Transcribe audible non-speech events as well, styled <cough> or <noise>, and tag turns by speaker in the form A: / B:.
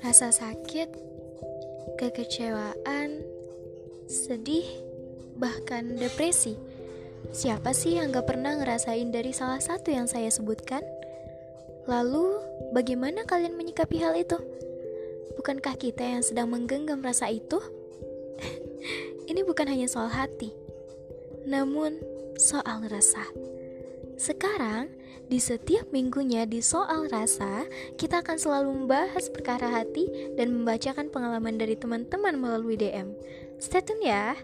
A: rasa sakit, kekecewaan, sedih, bahkan depresi. Siapa sih yang gak pernah ngerasain dari salah satu yang saya sebutkan? Lalu, bagaimana kalian menyikapi hal itu? Bukankah kita yang sedang menggenggam rasa itu? <laughs> Ini bukan hanya soal hati, namun soal rasa. Sekarang, di setiap minggunya di soal rasa, kita akan selalu membahas perkara hati dan membacakan pengalaman dari teman-teman melalui DM. Stay tune ya.